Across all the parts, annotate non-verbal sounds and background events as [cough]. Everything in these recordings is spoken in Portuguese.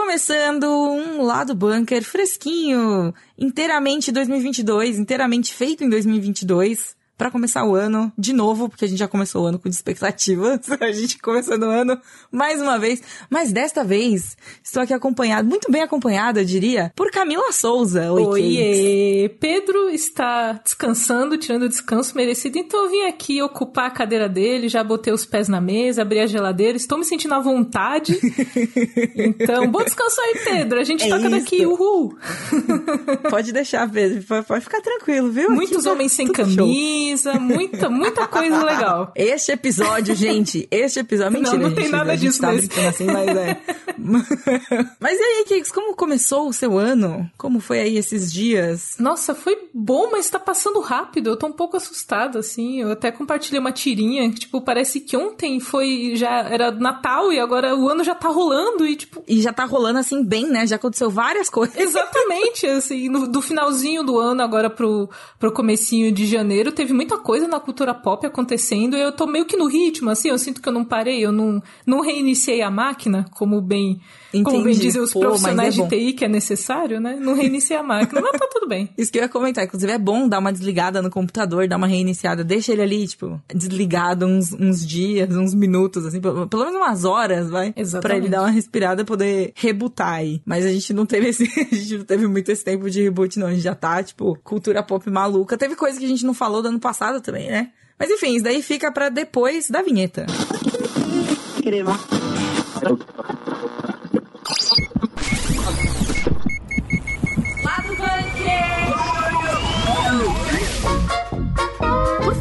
começando um lado bunker fresquinho, inteiramente 2022, inteiramente feito em 2022 para começar o ano de novo, porque a gente já começou o ano com expectativas. [laughs] A gente começando o ano mais uma vez, mas desta vez estou aqui acompanhado, muito bem acompanhada, eu diria, por Camila Souza. Oi, Oiê. Pedro está descansando, tirando o descanso merecido, então eu vim aqui ocupar a cadeira dele, já botei os pés na mesa, abri a geladeira, estou me sentindo à vontade. [laughs] então, bom descanso aí, Pedro. A gente é toca isso. daqui, uhul. [laughs] Pode deixar, Pedro, pode ficar tranquilo, viu? Muitos aqui tá homens sem camisa. Camisa, muita, muita coisa legal. [laughs] Este episódio, gente, este episódio. Mentira, não, não tem gente, nada disso tá assim, mas é. [laughs] mas e aí, Kix, como começou o seu ano? Como foi aí esses dias? Nossa, foi bom, mas tá passando rápido. Eu tô um pouco assustada, assim. Eu até compartilhei uma tirinha que, tipo, parece que ontem foi. Já era Natal e agora o ano já tá rolando e, tipo. E já tá rolando assim bem, né? Já aconteceu várias coisas. Exatamente, assim. No, do finalzinho do ano agora pro, pro comecinho de janeiro, teve muita coisa na cultura pop acontecendo e eu tô meio que no ritmo, assim, eu sinto que eu não parei, eu não, não reiniciei a máquina, como bem, Entendi. como bem dizem os Pô, profissionais é de TI que é necessário, né? Não reiniciei a máquina, mas tá tudo bem. [laughs] Isso que eu ia comentar, inclusive é bom dar uma desligada no computador, dar uma reiniciada, deixa ele ali, tipo, desligado uns, uns dias, uns minutos, assim, pelo, pelo menos umas horas, vai? Exatamente. Pra ele dar uma respirada e poder rebutar aí. Mas a gente não teve esse, [laughs] a gente não teve muito esse tempo de reboot, não. A gente já tá, tipo, cultura pop maluca. Teve coisa que a gente não falou do ano passado também, né? Mas enfim, isso daí fica para depois da vinheta. Crema.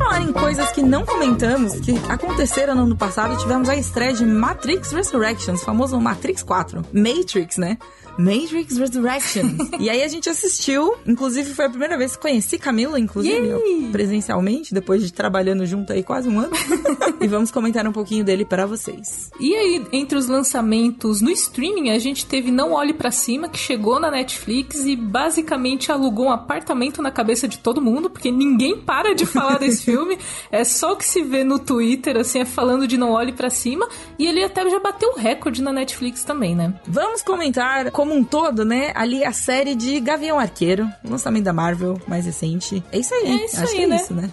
Falar em coisas que não comentamos, que aconteceram no ano passado, tivemos a estreia de Matrix Resurrections, famoso Matrix 4. Matrix, né? Matrix Resurrection. [laughs] e aí a gente assistiu, inclusive foi a primeira vez que conheci Camila, inclusive, eu, presencialmente, depois de trabalhando junto aí quase um ano. [laughs] e vamos comentar um pouquinho dele para vocês. E aí, entre os lançamentos no streaming, a gente teve Não Olhe para Cima, que chegou na Netflix e basicamente alugou um apartamento na cabeça de todo mundo, porque ninguém para de falar desse [laughs] filme. É só o que se vê no Twitter, assim, é falando de Não Olhe para Cima. E ele até já bateu o recorde na Netflix também, né? Vamos comentar como um todo, né? Ali a série de Gavião Arqueiro, lançamento da Marvel mais recente. É isso aí. É isso Acho aí, é né? Isso, né?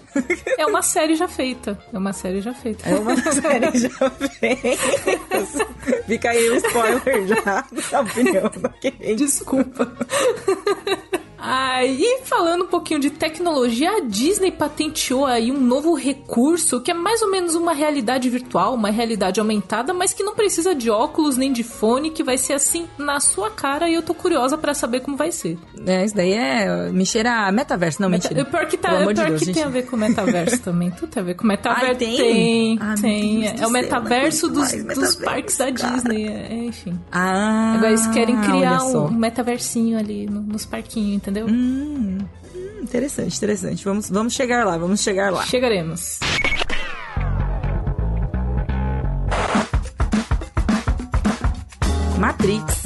É uma série já feita. É uma série já feita. É uma [laughs] série já feita. Fica aí o spoiler já [laughs] da opinião. Desculpa. Aí, e falando um pouquinho de tecnologia, a Disney patenteou aí um novo recurso que é mais ou menos uma realidade virtual, uma realidade aumentada, mas que não precisa de óculos nem de fone, que vai ser assim na sua cara e eu tô curiosa para saber como vai ser. É, isso daí é me cheira metaverso, não, Meta, mentira. Pior que, tá, pior de Deus, que tem a ver com metaverso também, tudo tem a ver com [laughs] metaverso. Ai, tem? Tem, ah, tem. É, o metaverso dos, metaverso, dos parques da Disney, é, enfim. Ah, Agora eles querem criar um, metaversinho ali no, nos parquinhos, entendeu? Entendeu? Hum, hum, interessante, interessante. Vamos, vamos chegar lá, vamos chegar lá. Chegaremos. Matrix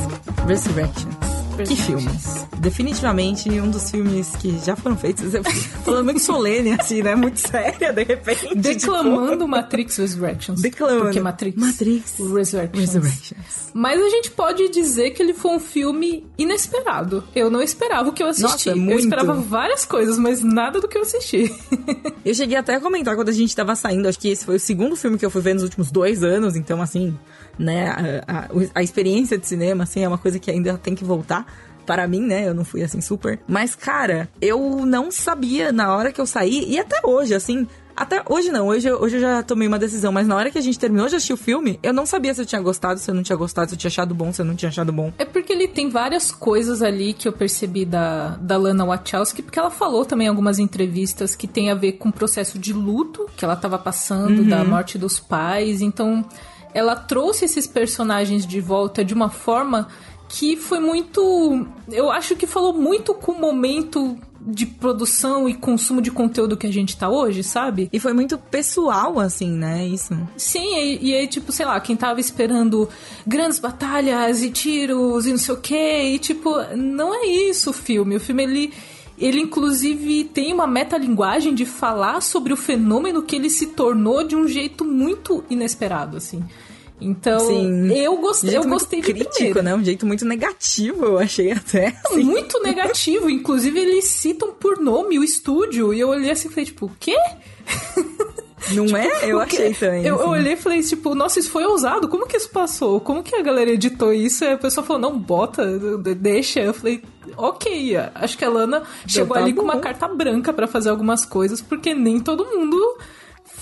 Resurrections. Que filmes? Definitivamente um dos filmes que já foram feitos. [laughs] Falando muito solene, assim, né? Muito séria, de repente. Declamando tipo... Matrix Resurrections. Declamando. Porque Matrix, Matrix Resurrections. Resurrections. Mas a gente pode dizer que ele foi um filme inesperado. Eu não esperava o que eu assisti. Nossa, muito. Eu esperava várias coisas, mas nada do que eu assisti. [laughs] eu cheguei até a comentar quando a gente tava saindo. Acho que esse foi o segundo filme que eu fui ver nos últimos dois anos. Então, assim, né? A, a, a experiência de cinema, assim, é uma coisa que ainda tem que voltar para mim, né? Eu não fui assim super. Mas, cara, eu não sabia na hora que eu saí, e até hoje, assim. Até hoje não, hoje, hoje eu já tomei uma decisão, mas na hora que a gente terminou de assistir o filme, eu não sabia se eu tinha gostado, se eu não tinha gostado, se eu tinha achado bom, se eu não tinha achado bom. É porque ele tem várias coisas ali que eu percebi da, da Lana Wachowski, porque ela falou também em algumas entrevistas que tem a ver com o processo de luto que ela tava passando, uhum. da morte dos pais, então ela trouxe esses personagens de volta de uma forma que foi muito. Eu acho que falou muito com o momento de produção e consumo de conteúdo que a gente tá hoje, sabe? E foi muito pessoal, assim, né? Isso. Sim, e, aí, tipo, sei lá, quem tava esperando grandes batalhas e tiros e não sei o quê, e tipo, não é isso o filme. O filme, ele. Ele, inclusive, tem uma metalinguagem de falar sobre o fenômeno que ele se tornou de um jeito muito inesperado, assim. Então, Sim. eu gostei, eu gostei de crítico, né? Um jeito muito negativo, eu achei até. Assim. Muito negativo. Inclusive, eles citam por nome o estúdio. E eu olhei assim e falei, tipo, o quê? [laughs] Não tipo, é? Eu achei também. Eu, assim. eu olhei e falei, tipo, nossa, isso foi ousado. Como que isso passou? Como que a galera editou isso? E a pessoa falou, não, bota, deixa. Eu falei, ok. Acho que a Lana chegou tá ali bom. com uma carta branca para fazer algumas coisas, porque nem todo mundo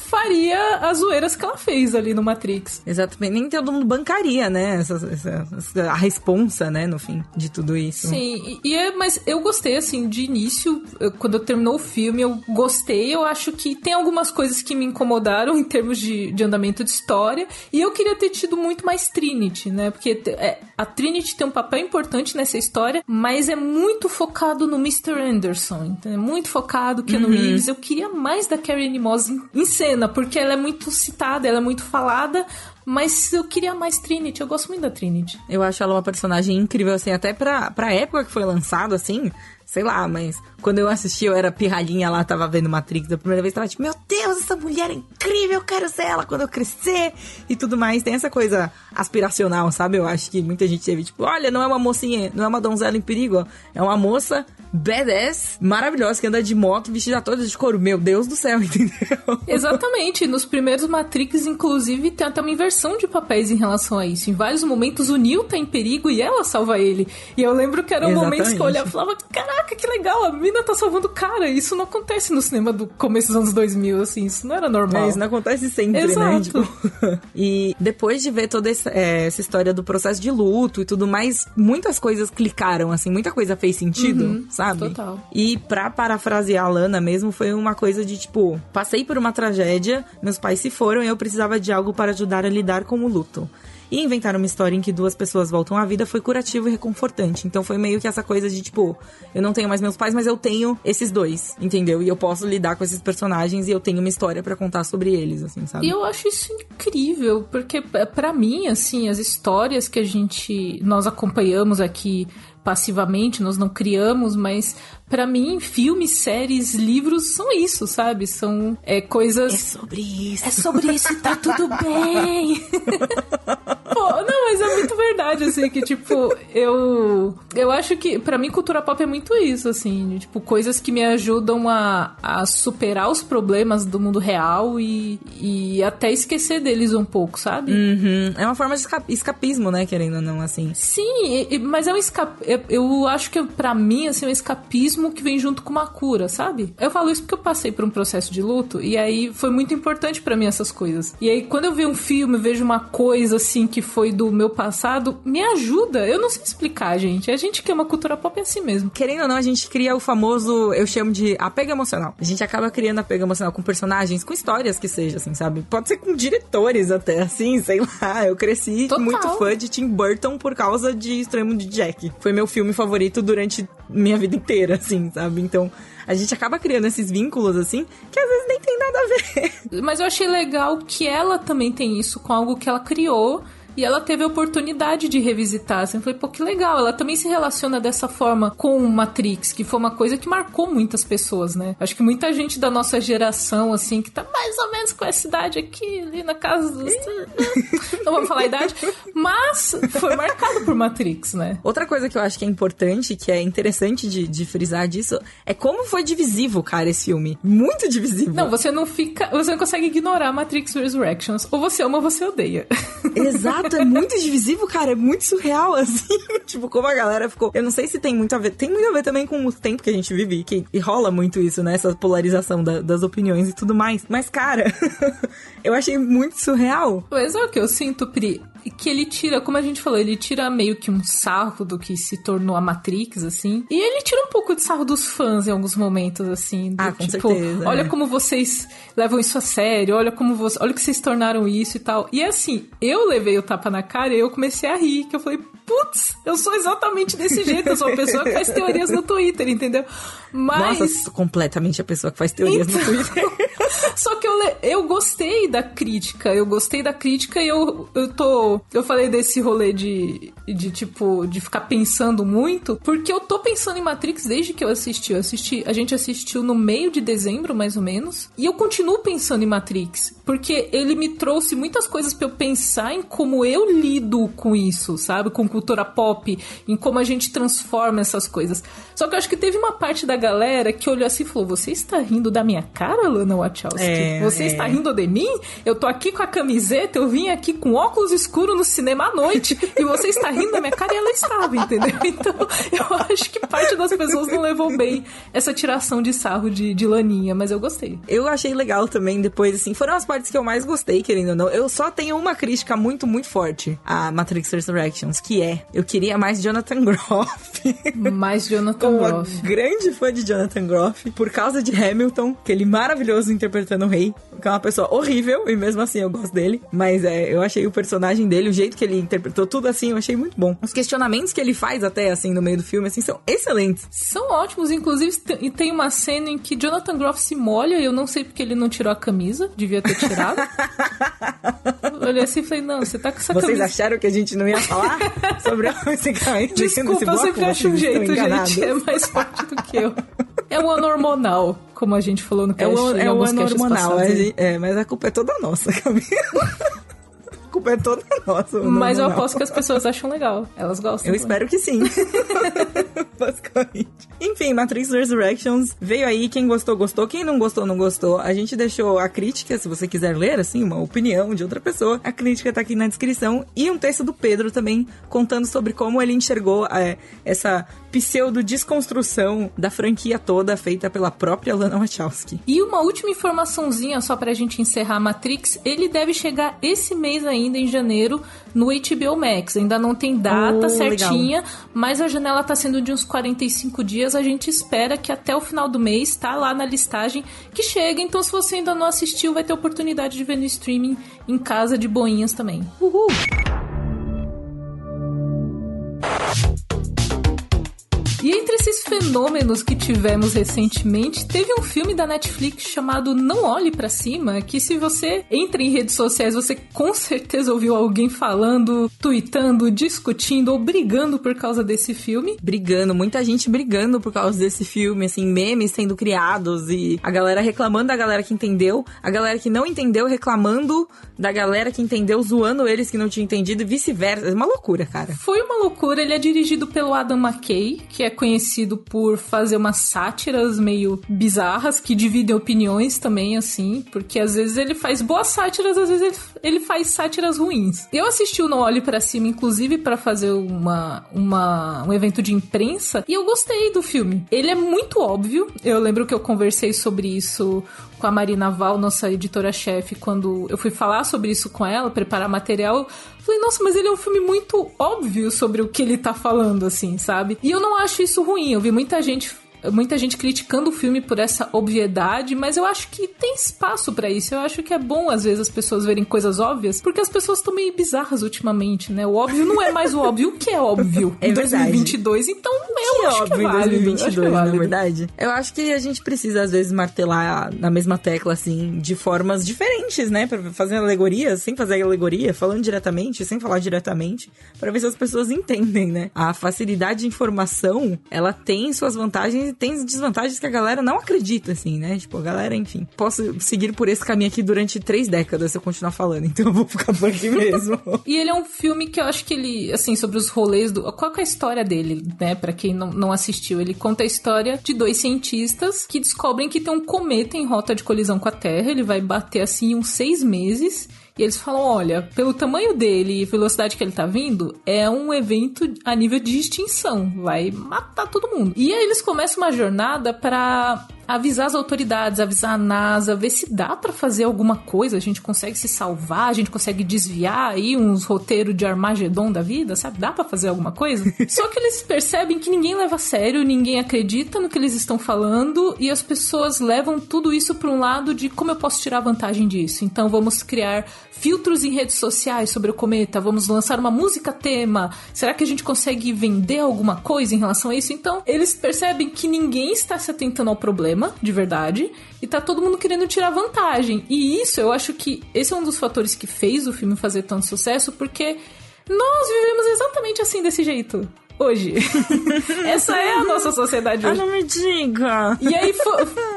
faria as zoeiras que ela fez ali no Matrix. Exatamente. Nem todo mundo bancaria, né? Essa, essa, essa, a responsa, né, no fim, de tudo isso. Sim, e, e é, mas eu gostei, assim, de início, eu, quando eu terminou o filme, eu gostei. Eu acho que tem algumas coisas que me incomodaram em termos de, de andamento de história. E eu queria ter tido muito mais Trinity, né? Porque é, a Trinity tem um papel importante nessa história, mas é muito focado no Mr. Anderson, entendeu? Muito focado que no uhum. Reeves. Eu queria mais da Carrie Moss em, em cena porque ela é muito citada, ela é muito falada, mas eu queria mais Trinity, eu gosto muito da Trinity. Eu acho ela uma personagem incrível, assim, até pra, pra época que foi lançado, assim, sei lá, mas quando eu assisti, eu era pirralhinha lá, tava vendo Matrix da primeira vez, tava tipo, meu Deus, essa mulher é incrível, eu quero ser ela quando eu crescer e tudo mais. Tem essa coisa aspiracional, sabe? Eu acho que muita gente teve, tipo, olha, não é uma mocinha, não é uma donzela em perigo, é uma moça badass, maravilhosa, que anda de moto, vestida toda de couro. Meu Deus do céu, [laughs] entendeu? Exatamente. Nos primeiros Matrix, inclusive, tem até uma inversão de papéis em relação a isso. Em vários momentos, o Neo tá em perigo e ela salva ele. E eu lembro que eram momentos que eu olhava e falava, caraca, que legal, a mina tá salvando o cara. Isso não acontece no cinema do começo dos anos 2000, assim, isso não era normal. É, isso não acontece sempre, né? Exato. né? Tipo... [laughs] e depois de ver toda essa, é, essa, história do processo de luto e tudo mais, muitas coisas clicaram, assim, muita coisa fez sentido. Uhum sabe? Total. E pra parafrasear a Lana mesmo, foi uma coisa de tipo: passei por uma tragédia, meus pais se foram e eu precisava de algo para ajudar a lidar com o luto. E inventar uma história em que duas pessoas voltam à vida foi curativo e reconfortante. Então foi meio que essa coisa de tipo, eu não tenho mais meus pais, mas eu tenho esses dois, entendeu? E eu posso lidar com esses personagens e eu tenho uma história para contar sobre eles, assim, sabe? E eu acho isso incrível, porque para mim, assim, as histórias que a gente nós acompanhamos aqui passivamente, nós não criamos, mas para mim, filmes, séries, livros são isso, sabe? São é, coisas. É sobre isso. É sobre isso, tá tudo [laughs] bem. [laughs] Pô, não, mas é muito verdade, assim, que tipo, eu. Eu acho que, para mim, cultura pop é muito isso, assim, tipo, coisas que me ajudam a, a superar os problemas do mundo real e, e até esquecer deles um pouco, sabe? Uhum. É uma forma de escapismo, né, querendo ou não, assim. Sim, mas é um escape. Eu, acho que, para mim, assim, é um escapismo que vem junto com uma cura, sabe? Eu falo isso porque eu passei por um processo de luto e aí foi muito importante para mim essas coisas. E aí quando eu vejo um filme, vejo uma coisa assim que foi do meu passado, me ajuda. Eu não sei explicar, gente. A gente que é uma cultura pop é assim mesmo. Querendo ou não, a gente cria o famoso, eu chamo de apego emocional. A gente acaba criando apego emocional com personagens, com histórias que seja, assim, sabe? Pode ser com diretores até, assim, sei lá. Eu cresci Total. muito fã de Tim Burton por causa de Extremo de Jack. Foi meu filme favorito durante minha vida inteira assim, sabe? Então, a gente acaba criando esses vínculos, assim, que às vezes nem tem nada a ver. Mas eu achei legal que ela também tem isso com algo que ela criou e ela teve a oportunidade de revisitar. Assim, eu falei, pô, que legal. Ela também se relaciona dessa forma com Matrix, que foi uma coisa que marcou muitas pessoas, né? Acho que muita gente da nossa geração, assim, que tá mais ou menos com essa idade aqui, ali na casa dos. [laughs] Não vamos falar a idade, mas foi marcado por Matrix, né? Outra coisa que eu acho que é importante, que é interessante de, de frisar disso, é como foi divisivo, cara, esse filme. Muito divisivo. Não, você não fica. Você não consegue ignorar Matrix Resurrections. Ou você ama ou você odeia. Exato é muito divisivo, cara. É muito surreal, [laughs] assim. tipo, como a galera ficou. Eu não sei se tem muito a ver. Tem muito a ver também com o tempo que a gente vive. Que e rola muito isso, né? Essa polarização da, das opiniões e tudo mais. Mas, cara, [laughs] eu achei muito surreal. Pois é o que eu sinto, Pri que ele tira, como a gente falou, ele tira meio que um sarro do que se tornou a Matrix, assim. E ele tira um pouco de sarro dos fãs em alguns momentos, assim. Do, ah, com tipo, certeza. Olha é. como vocês levam isso a sério, olha como você, olha que vocês tornaram isso e tal. E assim, eu levei o tapa na cara e eu comecei a rir, que eu falei, putz, eu sou exatamente desse jeito, eu sou a pessoa que faz teorias no Twitter, entendeu? Mas. Nossa, completamente a pessoa que faz teorias então... no Twitter. [laughs] Só que eu, eu gostei da crítica, eu gostei da crítica e eu, eu tô. Eu falei desse rolê de, de tipo, de ficar pensando muito, porque eu tô pensando em Matrix desde que eu assisti. Eu assisti, a gente assistiu no meio de dezembro, mais ou menos, e eu continuo pensando em Matrix, porque ele me trouxe muitas coisas para eu pensar em como eu lido com isso, sabe? Com cultura pop, em como a gente transforma essas coisas. Só que eu acho que teve uma parte da galera que olhou assim e falou: Você está rindo da minha cara, Lana Wachowski? É, Você é. está rindo de mim? Eu tô aqui com a camiseta, eu vim aqui com óculos escuros no cinema à noite e você está rindo da minha cara e ela estava, entendeu? [laughs] Então eu acho que parte pessoas não levou bem essa tiração de sarro de, de Laninha, mas eu gostei. Eu achei legal também depois, assim, foram as partes que eu mais gostei, querendo ou não. Eu só tenho uma crítica muito, muito forte a Matrix Resurrections, que é, eu queria mais Jonathan [laughs] Groff. Mais Jonathan Como Groff. grande fã de Jonathan Groff, por causa de Hamilton, aquele maravilhoso interpretando o rei, que é uma pessoa horrível, e mesmo assim eu gosto dele. Mas é, eu achei o personagem dele, o jeito que ele interpretou tudo assim, eu achei muito bom. Os questionamentos que ele faz até, assim, no meio do filme, assim, são excelentes. São ótimos, inclusive, e tem uma cena em que Jonathan Groff se molha, e eu não sei porque ele não tirou a camisa, devia ter tirado. [laughs] eu olhei assim e falei, não, você tá com essa Vocês camisa... acharam que a gente não ia falar [laughs] sobre esse cara? Desculpa, eu sempre acho um jeito, gente, é mais forte do que eu. É o ano hormonal, como a gente falou no cast. É o, é o ano hormonal, é, é, mas a culpa é toda nossa, Camila [laughs] culpa é toda nossa. Mas eu aposto que as pessoas acham legal. Elas gostam. Eu espero que sim. [laughs] Basicamente. Enfim, Matrix Resurrections veio aí. Quem gostou, gostou. Quem não gostou, não gostou. A gente deixou a crítica, se você quiser ler, assim, uma opinião de outra pessoa. A crítica tá aqui na descrição. E um texto do Pedro também, contando sobre como ele enxergou é, essa pseudo-desconstrução da franquia toda feita pela própria Lana Wachowski. E uma última informaçãozinha só pra gente encerrar Matrix. Ele deve chegar esse mês ainda, em janeiro, no HBO Max. Ainda não tem data oh, certinha, legal. mas a janela tá sendo de uns 45 dias. A gente espera que até o final do mês tá lá na listagem que chega. Então, se você ainda não assistiu, vai ter oportunidade de ver no streaming em casa de boinhas também. Uhul! E entre esses fenômenos que tivemos recentemente, teve um filme da Netflix chamado Não Olhe para Cima, que se você entra em redes sociais, você com certeza ouviu alguém falando, tweetando, discutindo ou brigando por causa desse filme. Brigando, muita gente brigando por causa desse filme, assim, memes sendo criados e a galera reclamando da galera que entendeu, a galera que não entendeu reclamando da galera que entendeu, zoando eles que não tinham entendido e vice-versa. É uma loucura, cara. Foi uma loucura. Ele é dirigido pelo Adam McKay, que é conhecido por fazer umas sátiras meio bizarras, que dividem opiniões também, assim, porque às vezes ele faz boas sátiras, às vezes ele, faz sátiras ruins. Eu assisti o No Olhe para Cima, inclusive, para fazer uma, uma, um evento de imprensa, e eu gostei do filme. Ele é muito óbvio, eu lembro que eu conversei sobre isso com a Marina Val, nossa editora-chefe, quando eu fui falar sobre isso com ela, preparar material, falei, nossa, mas ele é um filme muito óbvio sobre o que ele tá falando, assim, sabe? E eu não acho isso ruim. Eu vi muita gente muita gente criticando o filme por essa obviedade, mas eu acho que tem espaço para isso. Eu acho que é bom às vezes as pessoas verem coisas óbvias, porque as pessoas estão meio bizarras ultimamente, né? O óbvio não é mais o óbvio. O que é óbvio [laughs] é em 2022? Então, eu é acho óbvio que é válido. em 2022, na é verdade. Eu acho que a gente precisa às vezes martelar na mesma tecla assim, de formas diferentes, né, para fazer alegoria, sem fazer alegoria, falando diretamente, sem falar diretamente, para ver se as pessoas entendem, né? A facilidade de informação, ela tem suas vantagens tem desvantagens que a galera não acredita, assim, né? Tipo, a galera, enfim. Posso seguir por esse caminho aqui durante três décadas se eu continuar falando, [laughs] então eu vou ficar por aqui mesmo. e ele é um filme que eu acho que ele, assim, sobre os rolês do. Qual é a história dele, né? Pra quem não, não assistiu, ele conta a história de dois cientistas que descobrem que tem um cometa em rota de colisão com a Terra. Ele vai bater assim uns seis meses. E eles falam: olha, pelo tamanho dele e velocidade que ele tá vindo, é um evento a nível de extinção. Vai matar todo mundo. E aí eles começam uma jornada para avisar as autoridades, avisar a NASA, ver se dá para fazer alguma coisa, a gente consegue se salvar, a gente consegue desviar aí uns roteiros de Armagedon da vida, sabe? Dá para fazer alguma coisa? [laughs] Só que eles percebem que ninguém leva a sério, ninguém acredita no que eles estão falando e as pessoas levam tudo isso para um lado de como eu posso tirar vantagem disso. Então vamos criar filtros em redes sociais sobre o cometa, vamos lançar uma música tema. Será que a gente consegue vender alguma coisa em relação a isso? Então, eles percebem que ninguém está se atentando ao problema problema, de verdade, e tá todo mundo querendo tirar vantagem. E isso, eu acho que esse é um dos fatores que fez o filme fazer tanto sucesso, porque nós vivemos exatamente assim, desse jeito hoje. [laughs] Essa é a nossa sociedade ah, hoje. Ah, não me diga! E aí,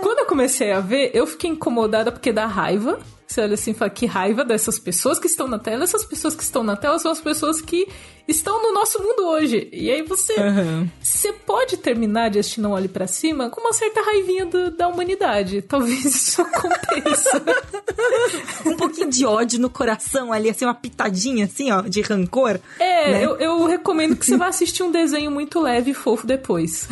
quando eu comecei a ver, eu fiquei incomodada porque dá raiva. Você olha assim e fala, que raiva dessas pessoas que estão na tela. Essas pessoas que estão na tela são as pessoas que estão no nosso mundo hoje. E aí você uhum. você pode terminar de assistir Não Olhe para Cima com uma certa raivinha do, da humanidade. [laughs] Talvez isso aconteça. um pouquinho de ódio no coração ali, assim, uma pitadinha assim, ó, de rancor. É, né? eu, eu recomendo que você vá assistir um desenho muito leve e fofo depois.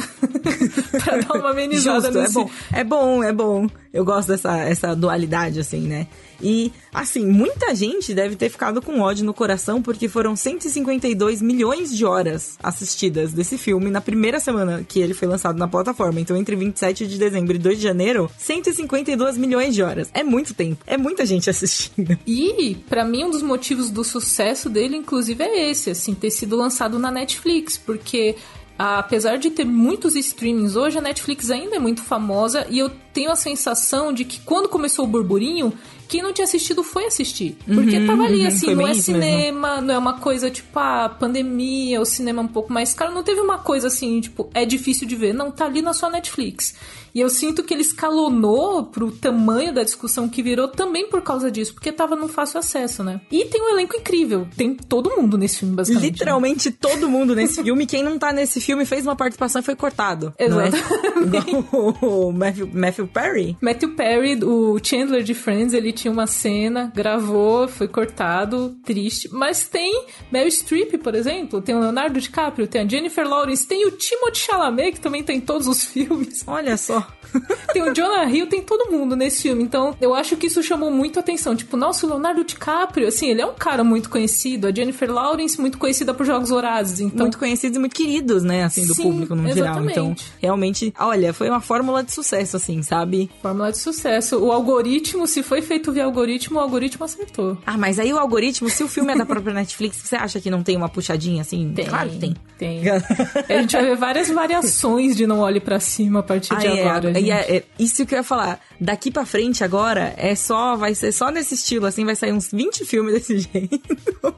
[laughs] pra dar uma amenizada Justo, nesse... É bom, é bom, é bom. Eu gosto dessa essa dualidade, assim, né? E, assim, muita gente deve ter ficado com ódio no coração porque foram 152 milhões de horas assistidas desse filme na primeira semana que ele foi lançado na plataforma. Então, entre 27 de dezembro e 2 de janeiro, 152 milhões de horas. É muito tempo. É muita gente [laughs] assistindo. E, para mim, um dos motivos do sucesso dele, inclusive, é esse, assim, ter sido lançado na Netflix, porque apesar de ter muitos streamings hoje, a Netflix ainda é muito famosa e eu tenho a sensação de que quando começou o burburinho, quem não tinha assistido foi assistir. Porque uhum, tava ali, uhum, assim, não é cinema, mesmo. não é uma coisa tipo, ah, pandemia, o cinema um pouco mais caro. Não teve uma coisa assim, tipo, é difícil de ver. Não, tá ali na sua Netflix. E eu sinto que ele escalonou pro tamanho da discussão que virou também por causa disso, porque tava no fácil acesso, né? E tem um elenco incrível. Tem todo mundo nesse filme, basicamente. Né? Literalmente né? todo mundo nesse [laughs] filme. Quem não tá nesse filme fez uma participação e foi cortado. Exato. É? [laughs] o Matthew, Matthew Perry. Matthew Perry, o Chandler de Friends, ele tinha uma cena, gravou, foi cortado, triste. Mas tem Meryl Streep, por exemplo, tem o Leonardo DiCaprio, tem a Jennifer Lawrence, tem o Timothée Chalamet, que também tem todos os [laughs] filmes. Olha só. [laughs] tem o Jonah Hill, tem todo mundo nesse filme. Então, eu acho que isso chamou muito atenção. Tipo, nossa, o Leonardo DiCaprio, assim, ele é um cara muito conhecido. A Jennifer Lawrence, muito conhecida por Jogos Vorazes. Então... Muito conhecidos e muito queridos, né, assim, do Sim, público no geral. Então, realmente, olha, foi uma fórmula de sucesso, assim, sabe? Fórmula de sucesso. O algoritmo, se foi feito via algoritmo, o algoritmo acertou. Ah, mas aí o algoritmo, se o filme é da própria [laughs] Netflix, você acha que não tem uma puxadinha, assim? Tem, claro que tem. Tem. a gente vai ver várias variações de Não Olhe para Cima a partir ah, de é, agora. E é, é, isso que eu ia falar. Daqui para frente agora é só, vai ser só nesse estilo, assim, vai sair uns 20 filmes desse [laughs] jeito.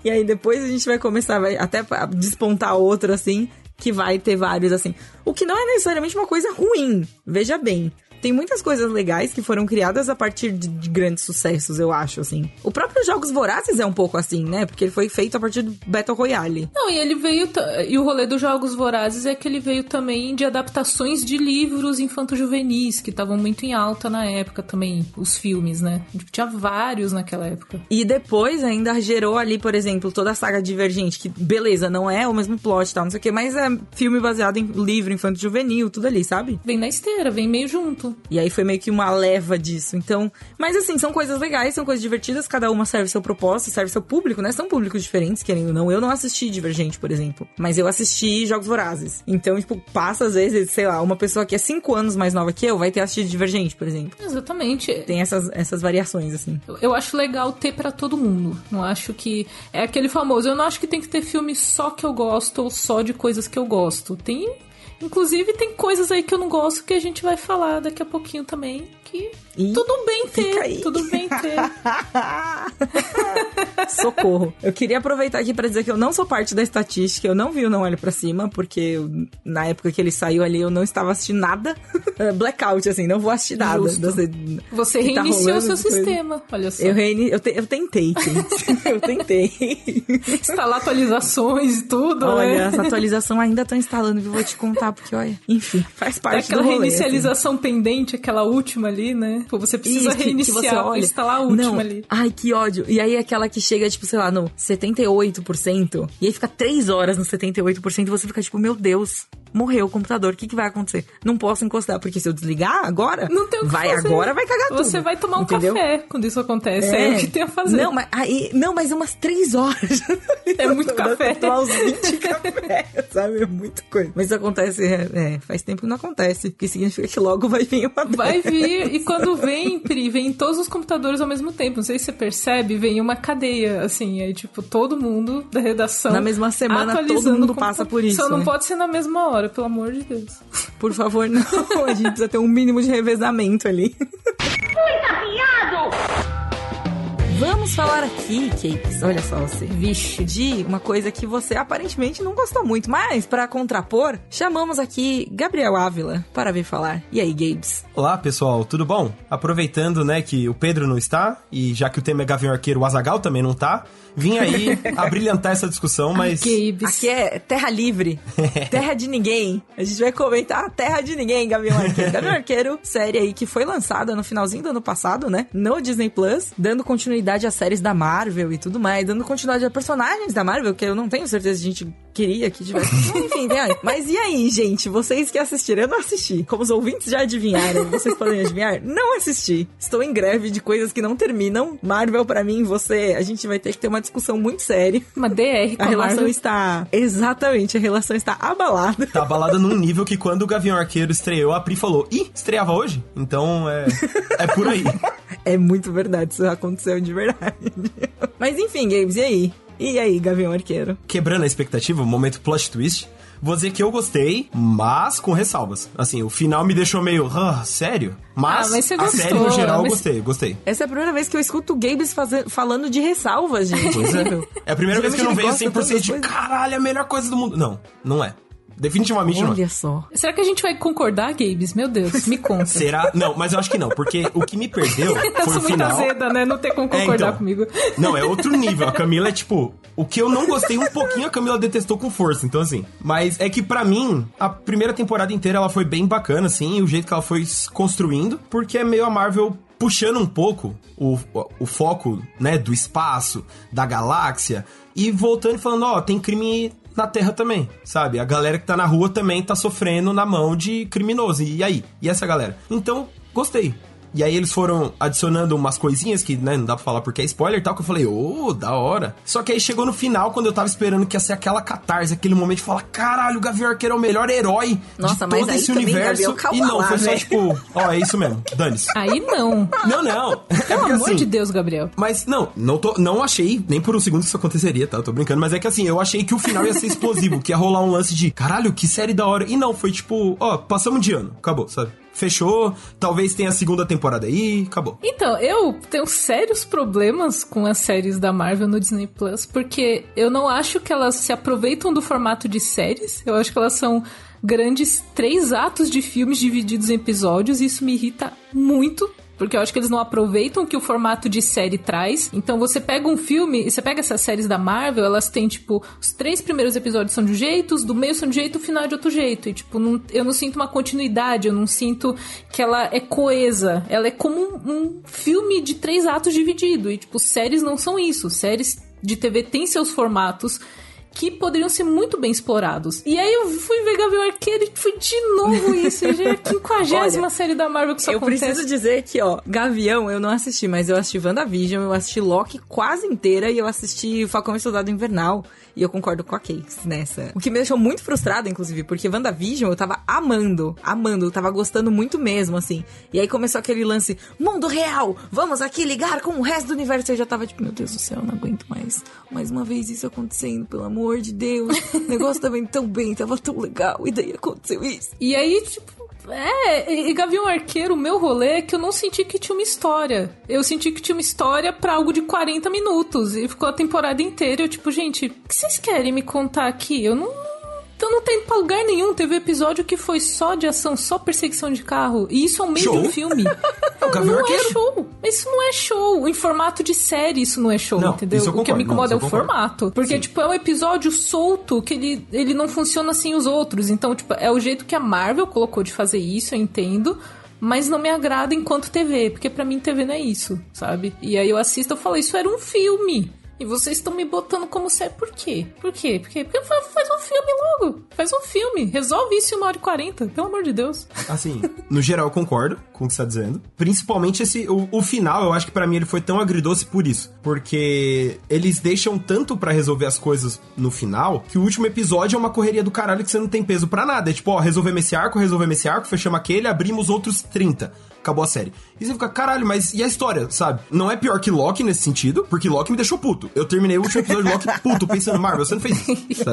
e aí depois a gente vai começar, vai até despontar outro, assim, que vai ter vários, assim. O que não é necessariamente uma coisa ruim, veja bem tem muitas coisas legais que foram criadas a partir de, de, grandes sucessos, eu acho, assim. O próprio Jogos Vorazes é um pouco assim, né? Porque ele foi feito a partir do Battle Royale. Não, e ele veio. E o rolê dos Jogos Vorazes é que ele veio também de adaptações de livros infanto-juvenis, que estavam muito em alta na época também, os filmes, né? Tinha vários naquela época. E depois ainda gerou ali, por exemplo, toda a saga Divergente, que beleza, não é o mesmo plot e tal, não sei o quê, mas é filme baseado em livro infanto-juvenil, tudo ali, sabe? Vem na esteira, vem meio junto. E aí foi meio que uma leva disso. Então, mas assim, são coisas legais, são coisas divertidas, cada uma serve seu propósito, serve seu público, né? São públicos diferentes, querendo ou não. Eu não assisti Divergente, por exemplo, mas eu assisti Jogos Vorazes. Então, tipo, passa às vezes, sei lá, uma pessoa que é 5 anos mais nova que eu vai ter assistido Divergente, por exemplo. Exatamente. Tem essas, essas variações, assim. Eu, eu acho legal ter para todo mundo. Não acho que. É aquele famoso, eu não acho que tem que ter filme só que eu gosto ou só de coisas que eu gosto. Tem Inclusive, tem coisas aí que eu não gosto que a gente vai falar daqui a pouquinho também. Que e tudo bem ter. Tudo bem ter. [laughs] Socorro. Eu queria aproveitar aqui para dizer que eu não sou parte da estatística, eu não vi o Não Olhe Pra Cima, porque eu, na época que ele saiu ali eu não estava assistindo nada. [laughs] Blackout, assim, não vou assistir nada. Você, Você tá reiniciou tá seu sistema, olha só. Eu, reini... eu, te... eu tentei, gente. [laughs] eu tentei. Instalar atualizações e tudo, Olha, né? essa atualização ainda tá instalando, viu? Vou te contar, porque, olha, enfim, faz parte aquela do rolê, reinicialização assim. pendente, aquela última ali, né? Pô, você precisa Isso, reiniciar, que você olha, instalar a última não, ali. Ai, que ódio. E aí aquela que chega, tipo, sei lá, no 78%, e aí fica 3 horas no 78% e você fica tipo, meu Deus, morreu o computador, o que, que vai acontecer? Não posso encostar, porque se eu desligar agora, não tem o que vai fazer. agora, vai cagar tudo. Você vai tomar um entendeu? café quando isso acontece, é, é o que tem a fazer. Não, mas, aí, não, mas umas 3 horas. É muito [laughs] café. Tomar uns 20 cafés, [laughs] sabe? É muita coisa. Mas isso acontece, é, é, faz tempo que não acontece, porque significa que logo vai vir uma Vai vir, e quando vem, Pri, vem todos os computadores ao mesmo tempo. Não sei se você percebe, vem uma cadeia, assim, aí, tipo, todo mundo da redação. Na mesma semana, todo mundo passa por isso. Só não né? pode ser na mesma hora, pelo amor de Deus. Por favor, não. [laughs] A gente precisa ter um mínimo de revezamento ali. Vamos falar aqui, Cakes, olha só você. Vixe, de uma coisa que você aparentemente não gostou muito, mas para contrapor, chamamos aqui Gabriel Ávila para vir falar. E aí, Gabes? Olá, pessoal, tudo bom? Aproveitando, né, que o Pedro não está e já que o tema é Gavião Arqueiro, o Azagal também não tá, vim aí [laughs] abrilhantar essa discussão, mas Gabes. Aqui é terra livre, [laughs] terra de ninguém. A gente vai comentar a terra de ninguém, Gavião Arqueiro. Gavião Arqueiro, [laughs] série aí que foi lançada no finalzinho do ano passado, né, no Disney Plus, dando continuidade continuidade às séries da Marvel e tudo mais, dando continuidade a personagens da Marvel, que eu não tenho certeza que a gente queria que tivesse. [laughs] Enfim, vem Mas e aí, gente? Vocês que assistiram? Eu não assisti. Como os ouvintes já adivinharam, vocês podem adivinhar? Não assisti. Estou em greve de coisas que não terminam. Marvel, para mim, você, a gente vai ter que ter uma discussão muito séria. Uma DR com a, a relação Marvel. está. Exatamente, a relação está abalada. Tá abalada num nível que quando o Gavião Arqueiro estreou, a Pri falou: Ih, estreava hoje? Então é. É por aí. [laughs] é muito verdade, isso aconteceu de verdade. [laughs] Mas enfim, Games, e aí? E aí, Gavião Arqueiro? Quebrando a expectativa, o momento plot twist. Vou dizer que eu gostei, mas com ressalvas. Assim, o final me deixou meio, ah, sério? Mas, ah, mas você a gostou, série no geral eu gostei, gostei. Essa é a primeira vez que eu escuto o Gabes falando de ressalvas, gente. Pois é. É a primeira vez que eu não vejo 100% de caralho, é a melhor coisa do mundo. Não, não é. Definitivamente Olha não. só. Será que a gente vai concordar, Gabes? Meu Deus, me [laughs] conta. Será? Não, mas eu acho que não, porque o que me perdeu foi [laughs] eu sou o final. muito azeda, né? Não ter como concordar é, então, comigo. Não, é outro nível. A Camila é tipo, o que eu não gostei um pouquinho, a Camila detestou com força. Então, assim. Mas é que para mim, a primeira temporada inteira ela foi bem bacana, assim, o jeito que ela foi construindo, porque é meio a Marvel puxando um pouco o, o foco, né, do espaço, da galáxia, e voltando e falando, ó, oh, tem crime na Terra também, sabe? A galera que tá na rua também tá sofrendo na mão de criminoso. E aí? E essa galera? Então, gostei. E aí eles foram adicionando umas coisinhas que, né, não dá pra falar porque é spoiler e tal, que eu falei, ô, oh, da hora. Só que aí chegou no final, quando eu tava esperando que ia ser aquela catarse, aquele momento de falar, caralho, o Gavião Arqueiro é o melhor herói Nossa, de todo esse universo. Gabriel, e não, lá, foi só né? tipo, ó, oh, é isso mesmo, dane-se. [laughs] Aí não. Não, não. [laughs] É Pelo porque, amor assim, de Deus, Gabriel. Mas não, não, tô, não achei nem por um segundo que isso aconteceria, tá? Eu tô brincando, mas é que assim, eu achei que o final ia ser explosivo, [laughs] que ia rolar um lance de caralho, que série da hora. E não, foi tipo, ó, passamos de ano, acabou, sabe? Fechou, talvez tenha a segunda temporada aí, acabou. Então, eu tenho sérios problemas com as séries da Marvel no Disney Plus, porque eu não acho que elas se aproveitam do formato de séries, eu acho que elas são grandes três atos de filmes divididos em episódios, e isso me irrita muito porque eu acho que eles não aproveitam o que o formato de série traz. Então você pega um filme, e você pega essas séries da Marvel, elas têm, tipo, os três primeiros episódios são de um jeito, os do meio são de um jeito, o final é de outro jeito. E, tipo, não, eu não sinto uma continuidade, eu não sinto que ela é coesa. Ela é como um, um filme de três atos dividido. E, tipo, séries não são isso. Séries de TV têm seus formatos que poderiam ser muito bem explorados. E aí eu fui ver Gavião Arqueiro e fui de novo isso. Já é a [laughs] quinquagésima série da Marvel que isso eu acontece. preciso dizer que, ó, Gavião eu não assisti, mas eu assisti WandaVision, eu assisti Loki quase inteira e eu assisti Falcão e Soldado Invernal. E eu concordo com a Cakes nessa. O que me deixou muito frustrada, inclusive, porque WandaVision eu tava amando, amando, eu tava gostando muito mesmo, assim. E aí começou aquele lance, mundo real, vamos aqui ligar com o resto do universo. E eu já tava tipo, meu Deus do céu, não aguento mais. Mais uma vez isso acontecendo, pelo amor de Deus. O negócio tava indo tão bem, tava tão legal. E daí aconteceu isso. E aí, tipo, é, e Gavião Arqueiro, o meu rolê é que eu não senti que tinha uma história. Eu senti que tinha uma história pra algo de 40 minutos. E ficou a temporada inteira. Eu, tipo, gente, o que vocês querem me contar aqui? Eu não. Eu não tenho pra lugar nenhum. Teve episódio que foi só de ação, só perseguição de carro. E isso é o meio Show. de um filme. [laughs] O Gavião não é show. Isso não é show. Em formato de série, isso não é show, Não, entendeu? o que me incomoda não, é o formato. Porque, Sim. tipo, é um episódio solto que ele, ele não funciona assim os outros. Então, tipo, é o jeito que a Marvel colocou de fazer isso, eu entendo. Mas não me agrada enquanto TV, porque pra mim TV não é isso, sabe? E aí eu assisto e falo, isso era um filme. E vocês estão me botando como série. Por quê? Por quê? Por quê? Porque fa- faz um filme logo. Faz um filme. Resolve isso em uma hora e quarenta. Pelo amor de Deus. Assim, no geral eu concordo com o que você tá dizendo. Principalmente esse. O, o final, eu acho que pra mim ele foi tão agridoce por isso. Porque eles deixam tanto pra resolver as coisas no final que o último episódio é uma correria do caralho que você não tem peso pra nada. É tipo, ó, resolvemos esse arco, resolvemos esse arco, fechamos aquele, abrimos outros 30. Acabou a série. E você fica, caralho, mas e a história, sabe? Não é pior que Loki nesse sentido, porque Loki me deixou puto. Eu terminei o último episódio de Loki [laughs] puto, pensando, Marvel, você não fez isso.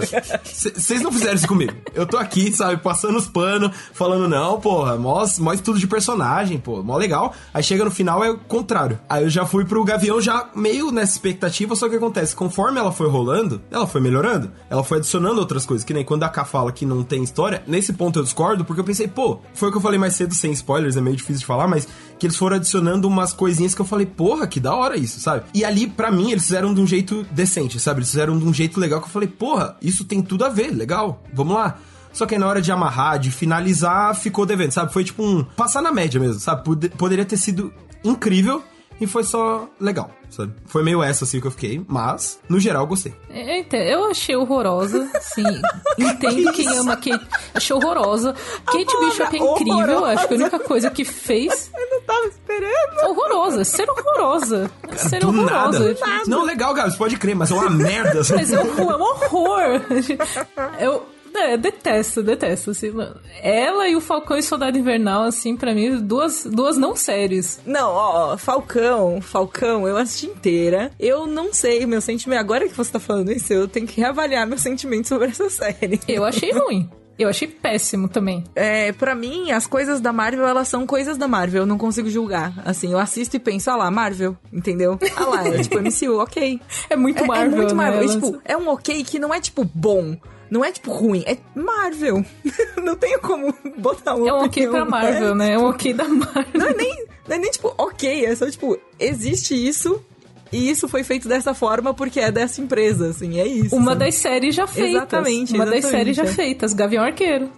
Vocês não fizeram isso comigo. Eu tô aqui, sabe, passando os panos, falando, não, porra, mó, mó estudo de personagem, pô, mó legal. Aí chega no final é o contrário. Aí eu já fui pro Gavião já meio nessa expectativa, só que acontece, conforme ela foi rolando, ela foi melhorando. Ela foi adicionando outras coisas, que nem quando a K fala que não tem história, nesse ponto eu discordo, porque eu pensei, pô, foi o que eu falei mais cedo, sem spoilers, é meio difícil de falar, mas que eles foram adicionando umas coisinhas que eu falei, porra, que da hora isso, sabe? E ali, para mim, eles fizeram de um jeito decente, sabe? Eles fizeram de um jeito legal que eu falei, porra, isso tem tudo a ver, legal, vamos lá. Só que aí na hora de amarrar, de finalizar, ficou devendo, sabe? Foi tipo um. Passar na média mesmo, sabe? Poderia ter sido incrível e foi só legal, sabe? Foi meio essa assim que eu fiquei, mas no geral gostei. Eita, eu achei horrorosa, sim. [laughs] Entendo que quem ama Kate. Achei horrorosa. Kate Bishop é incrível, horrorosa. acho que a única coisa que fez. [laughs] Eu não tava esperando. Horrorosa, ser horrorosa. Ser Do horrorosa. Nada. Não, legal, Gabs, pode crer, mas é uma merda. mas é um, é um horror. [laughs] Eu é, detesto, detesto, assim. Ela e o Falcão e Soldado Invernal, assim, para mim, duas, duas não séries. Não, ó, Falcão, Falcão, eu assisti inteira. Eu não sei, meu sentimento. Agora que você tá falando isso, eu tenho que reavaliar meu sentimento sobre essa série. Eu achei ruim. Eu achei péssimo também. É, para mim, as coisas da Marvel, elas são coisas da Marvel. Eu não consigo julgar. Assim, eu assisto e penso, ah lá, Marvel, entendeu? Ah lá, é tipo MCU, ok. [laughs] É muito Marvel, é, é muito Marvel. Né? E, tipo, é um ok que não é, tipo, bom. Não é tipo ruim, é Marvel. [laughs] não tenho como botar um. É um ok pra Marvel, né? É um ok da Marvel. Não é nem, não é nem tipo ok, é só tipo, existe isso, e isso foi feito dessa forma porque é dessa empresa, assim, é isso. Uma sabe? das séries já feitas. Exatamente. Uma exatamente, das séries já feitas, Gavião Arqueiro.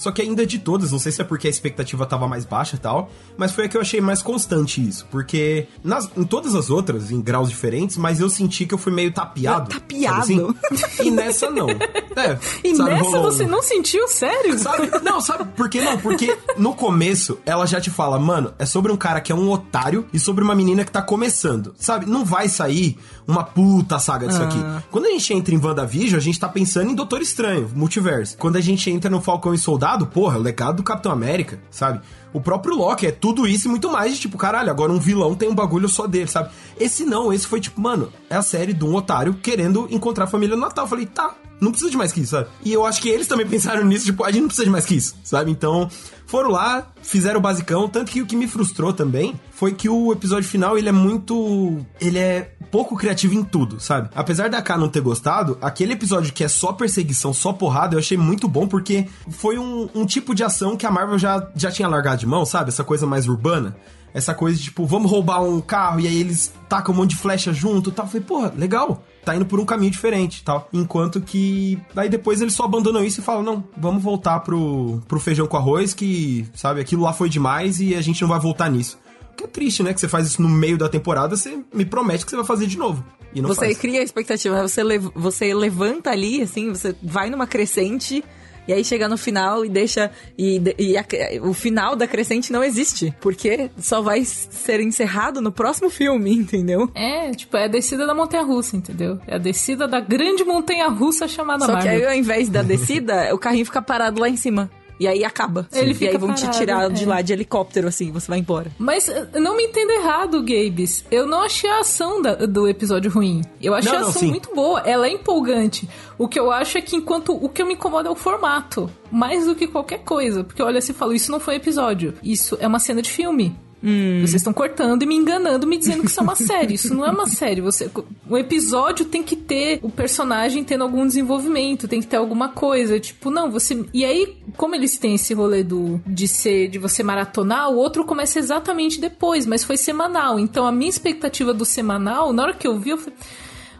Só que ainda de todas, não sei se é porque a expectativa tava mais baixa e tal, mas foi a que eu achei mais constante isso. Porque nas, em todas as outras, em graus diferentes, mas eu senti que eu fui meio tapeado. Tapeado? Assim? E nessa não. [laughs] É, e sabe, nessa rolou... você não sentiu, sério? Sabe? Não, sabe por que não? Porque no começo ela já te fala, mano, é sobre um cara que é um otário e sobre uma menina que tá começando. Sabe? Não vai sair uma puta saga disso ah. aqui. Quando a gente entra em WandaVision, a gente tá pensando em Doutor Estranho, multiverso. Quando a gente entra no Falcão e Soldado, porra, o legado do Capitão América, sabe? O próprio Loki é tudo isso e muito mais tipo, caralho, agora um vilão tem um bagulho só dele, sabe? Esse não, esse foi tipo, mano, é a série de um otário querendo encontrar a família no Natal. Eu falei, tá, não precisa de mais que isso, sabe? E eu acho que eles também pensaram nisso, tipo, a gente não precisa de mais que isso, sabe? Então, foram lá, fizeram o basicão, tanto que o que me frustrou também foi que o episódio final, ele é muito... ele é pouco criativo em tudo, sabe? Apesar da K não ter gostado, aquele episódio que é só perseguição, só porrada, eu achei muito bom, porque foi um, um tipo de ação que a Marvel já, já tinha largado de mão, sabe? Essa coisa mais urbana essa coisa de tipo, vamos roubar um carro e aí eles tacam um monte de flecha junto e tal. Eu falei, porra, legal tá indo por um caminho diferente tal. Enquanto que. Daí depois eles só abandonam isso e falam: não, vamos voltar pro, pro feijão com arroz, que, sabe, aquilo lá foi demais e a gente não vai voltar nisso. Que é triste, né? Que você faz isso no meio da temporada, você me promete que você vai fazer de novo. E não você faz. cria a expectativa, você, lev você levanta ali, assim, você vai numa crescente e aí chega no final e deixa. E, e a, o final da crescente não existe. Porque só vai ser encerrado no próximo filme, [laughs] entendeu? É, tipo, é a descida da montanha russa, entendeu? É a descida da grande montanha russa chamada Só Marvel. que aí, ao invés da [laughs] descida, o carrinho fica parado lá em cima. E aí acaba. Ele fica e aí vão parado, te tirar é. de lá de helicóptero, assim, você vai embora. Mas eh, não me entenda errado, Gabes. Eu não achei a ação da, do episódio ruim. Eu achei não, a ação não, muito boa. Ela é empolgante. O que eu acho é que enquanto. O que me incomoda é o formato. Mais do que qualquer coisa. Porque olha, você falou, isso não foi episódio. Isso é uma cena de filme. Hum. Vocês estão cortando e me enganando, me dizendo que isso é uma [laughs] série. Isso não é uma série. Você, o episódio tem que ter o personagem tendo algum desenvolvimento, tem que ter alguma coisa. Tipo, não, você. E aí, como eles têm esse rolê do, de ser, de você maratonar, o outro começa exatamente depois, mas foi semanal. Então a minha expectativa do semanal, na hora que eu vi, eu falei.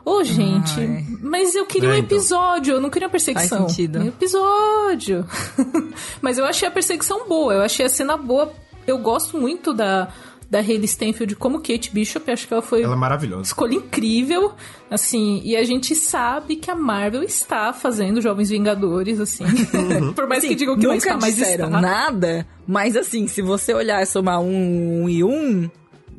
Ô, oh, gente, Ai. mas eu queria é, um então. episódio, eu não queria uma perseguição. Faz sentido. Um episódio. [laughs] mas eu achei a perseguição boa, eu achei a cena boa eu gosto muito da, da Hayley Stenfield como Kate Bishop. Acho que ela foi. Ela é maravilhosa. Escolha incrível, assim. E a gente sabe que a Marvel está fazendo Jovens Vingadores, assim. Uhum. [laughs] Por mais que digam que nunca não está, mais disseram está. nada. Mas assim, se você olhar e somar um, um e um,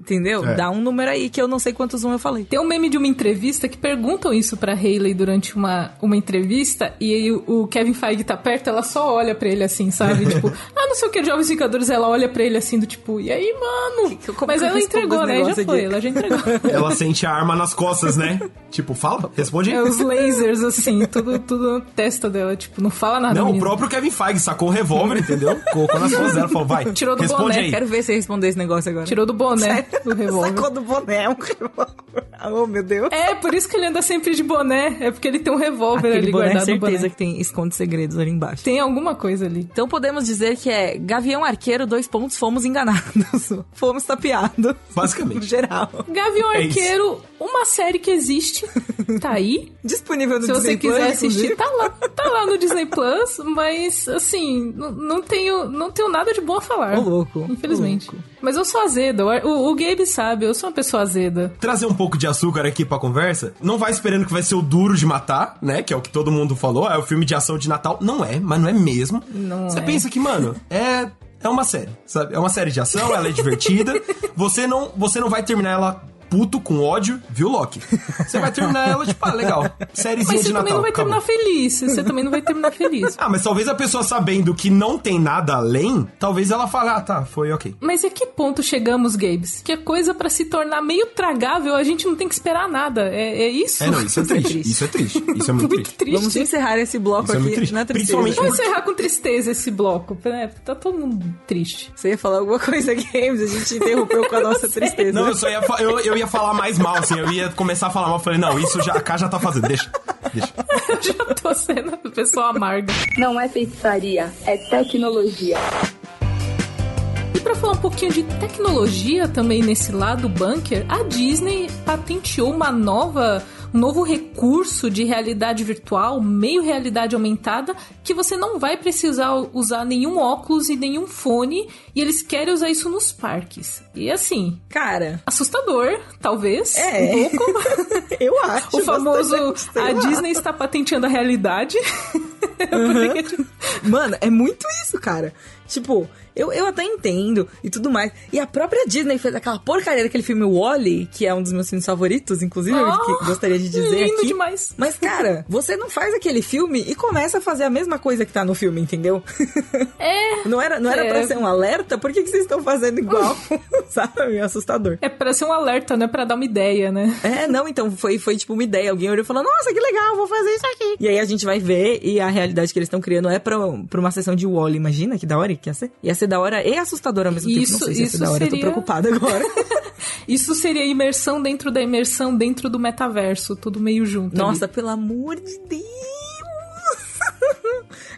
Entendeu? É. Dá um número aí que eu não sei quantos um eu falei. Tem um meme de uma entrevista que perguntam isso pra Hayley durante uma, uma entrevista e aí o, o Kevin Feige tá perto, ela só olha pra ele assim, sabe? [laughs] tipo, ah, não sei o que, Jovens Vingadores, ela olha pra ele assim do tipo, e aí, mano? Que- Mas que eu ela entregou, né? Já foi, ela já entregou. [laughs] Ela sente a arma nas costas, né? tipo, fala, responde aí. É os lasers, assim, tudo, tudo na testa dela, tipo, não fala nada. Não, o próprio Kevin Feige sacou o revólver, entendeu? Colocou nas costas dela e falou, vai, Tirou do responde boné, aí. Quero ver você responder esse negócio agora. Tirou do boné do [laughs] revólver. Sacou do boné um revólver. Oh, meu Deus. É, por isso que ele anda sempre de boné. É porque ele tem um revólver Aquele ali boné, guardado no certeza boné. que tem esconde segredos ali embaixo. Tem alguma coisa ali. Então podemos dizer que é Gavião Arqueiro, dois pontos, fomos enganados. [laughs] fomos tapeados. Basicamente. [laughs] geral. Gavião É isso. Arqueiro, uma série que existe, tá aí. Disponível no Se você Disney Plus, quiser assistir, tá lá, tá lá no Disney Plus, mas assim, não tenho, não tenho nada de bom a falar. Ô, louco, Infelizmente. ô, louco. Mas eu sou azeda. O, o Gabe sabe, eu sou uma pessoa azeda. Trazer um pouco de açúcar aqui pra conversa. Não vai esperando que vai ser o duro de matar, né? Que é o que todo mundo falou. É o filme de ação de Natal. Não é, mas não é mesmo. Não Você é. pensa que, mano, é. É uma série, sabe? É uma série de ação, ela é divertida. [laughs] Você não, você não vai terminar ela puto, com ódio, viu, Loki? Você vai terminar ela, tipo, ah, legal. Sériezinha Mas de você Natal. também não vai acabou. terminar feliz. Você também não vai terminar feliz. [laughs] Ah, mas talvez a pessoa sabendo que não tem nada além, talvez ela fale, ah, tá, foi ok. Mas a que ponto chegamos, Gabes? Que a coisa pra se tornar meio tragável, a gente não tem que esperar nada. É, é isso? É, não, isso é [laughs] triste. triste. Isso é triste. Isso é [laughs] muito, Muito triste. triste. Vamos encerrar esse bloco Isso é muito aqui triste. na tristeza. Principalmente Vamos encerrar com tristeza esse bloco. né? Tá todo mundo triste. Você ia falar alguma coisa, Games, a gente interrompeu com a nossa tristeza. Não, eu só ia, eu, eu ia falar mais mal, assim, eu ia começar a falar mal. Eu falei, não, isso já, a K já tá fazendo, deixa, deixa. Eu [laughs] já tô sendo a pessoa amarga. Não é feitiçaria, é tecnologia. E pra falar um pouquinho de tecnologia também nesse lado bunker, a Disney patenteou uma nova, novo recurso de realidade virtual, meio realidade aumentada, que você não vai precisar usar nenhum óculos e nenhum fone, e eles querem usar isso nos parques. E assim, Cara, assustador, talvez, É. um pouco. [laughs] eu acho. O famoso a. Disney está patenteando a realidade. [laughs] Mano, é muito isso, cara. Tipo, eu, eu até entendo e tudo mais. E a própria Disney fez aquela porcaria daquele filme Wally, que é um dos meus filmes favoritos, inclusive, Oh, que gostaria de dizer lindo aqui. demais. Mas, cara, [laughs] você não faz aquele filme e começa a fazer a mesma coisa que tá no filme, entendeu? É. [laughs] Não era, não era É. pra ser um alerta? Por que, que vocês estão fazendo igual? [laughs] Sabe? Assustador. É pra ser um alerta, não é pra dar uma ideia, né? É, não, então foi, foi tipo uma ideia. Alguém olhou e falou, nossa, que legal, vou fazer isso aqui. E aí a gente vai ver e a realidade que eles estão criando é pra, pra uma sessão de Wall. Imagina que da hora que ia ser. Ia ser da hora e assustador ao mesmo tempo. Isso- Não sei se ia isso ser da hora, eu seria- tô preocupada agora. [laughs] Isso seria imersão dentro da imersão, dentro do metaverso, tudo meio junto. nossa, ali. pelo amor de Deus!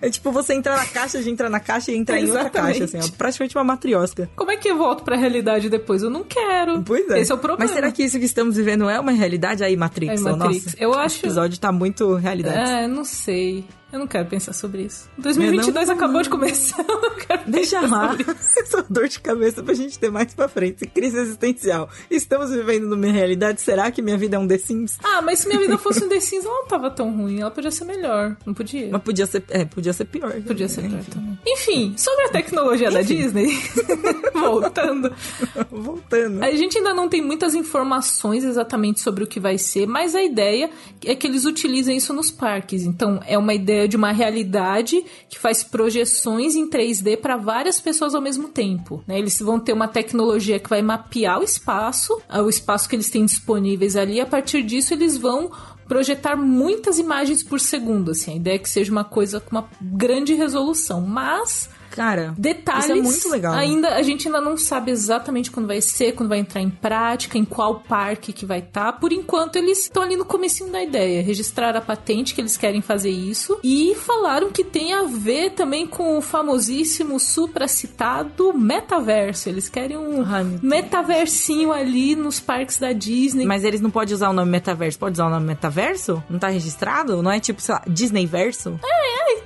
É tipo você entrar na caixa de entrar na caixa e entrar em outra caixa, assim, ó, praticamente uma matriosca. Como é que eu volto pra realidade depois? Eu não quero. Pois é. Esse é o problema. Mas será que isso que estamos vivendo é uma realidade aí, Matrix? É Matrix. Nossa, Eu acho- episódio tá muito realidade. É, não sei. Eu não quero pensar sobre isso. 2022 Não, não, acabou não. de começar. [laughs] Eu não quero Deixa lá [laughs] essa dor de cabeça pra gente ter mais pra frente. Crise existencial. Estamos vivendo numa realidade. Será que minha vida é um The Sims? Ah, mas se minha vida fosse um The Sims, ela não tava tão ruim. Ela podia ser melhor. Não podia? Mas podia ser, é, podia ser pior. Podia ser pior enfim. também. Enfim, sobre a tecnologia da Disney, [laughs] voltando. Voltando. A gente ainda não tem muitas informações exatamente sobre o que vai ser, mas a ideia é que eles utilizem isso nos parques. Então, é uma ideia de uma realidade que faz projeções em 3D para várias pessoas ao mesmo tempo. né? Eles vão ter uma tecnologia que vai mapear o espaço, o espaço que eles têm disponíveis ali. A partir disso, eles vão projetar muitas imagens por segundo. Assim, a ideia é que seja uma coisa com uma grande resolução, mas Cara, Detalhes. Isso é muito legal. Ainda a gente ainda não sabe exatamente quando vai ser, quando vai entrar em prática, em qual parque que vai estar. Por enquanto eles estão ali no comecinho da ideia, registrar a patente que eles querem fazer isso e falaram que tem a ver também com o famosíssimo supracitado metaverso. Eles querem um Ai, metaversinho ali nos parques da Disney. Mas eles não podem usar o nome metaverso. Pode usar o nome metaverso? Não tá registrado? Não é tipo, sei lá, Disneyverso?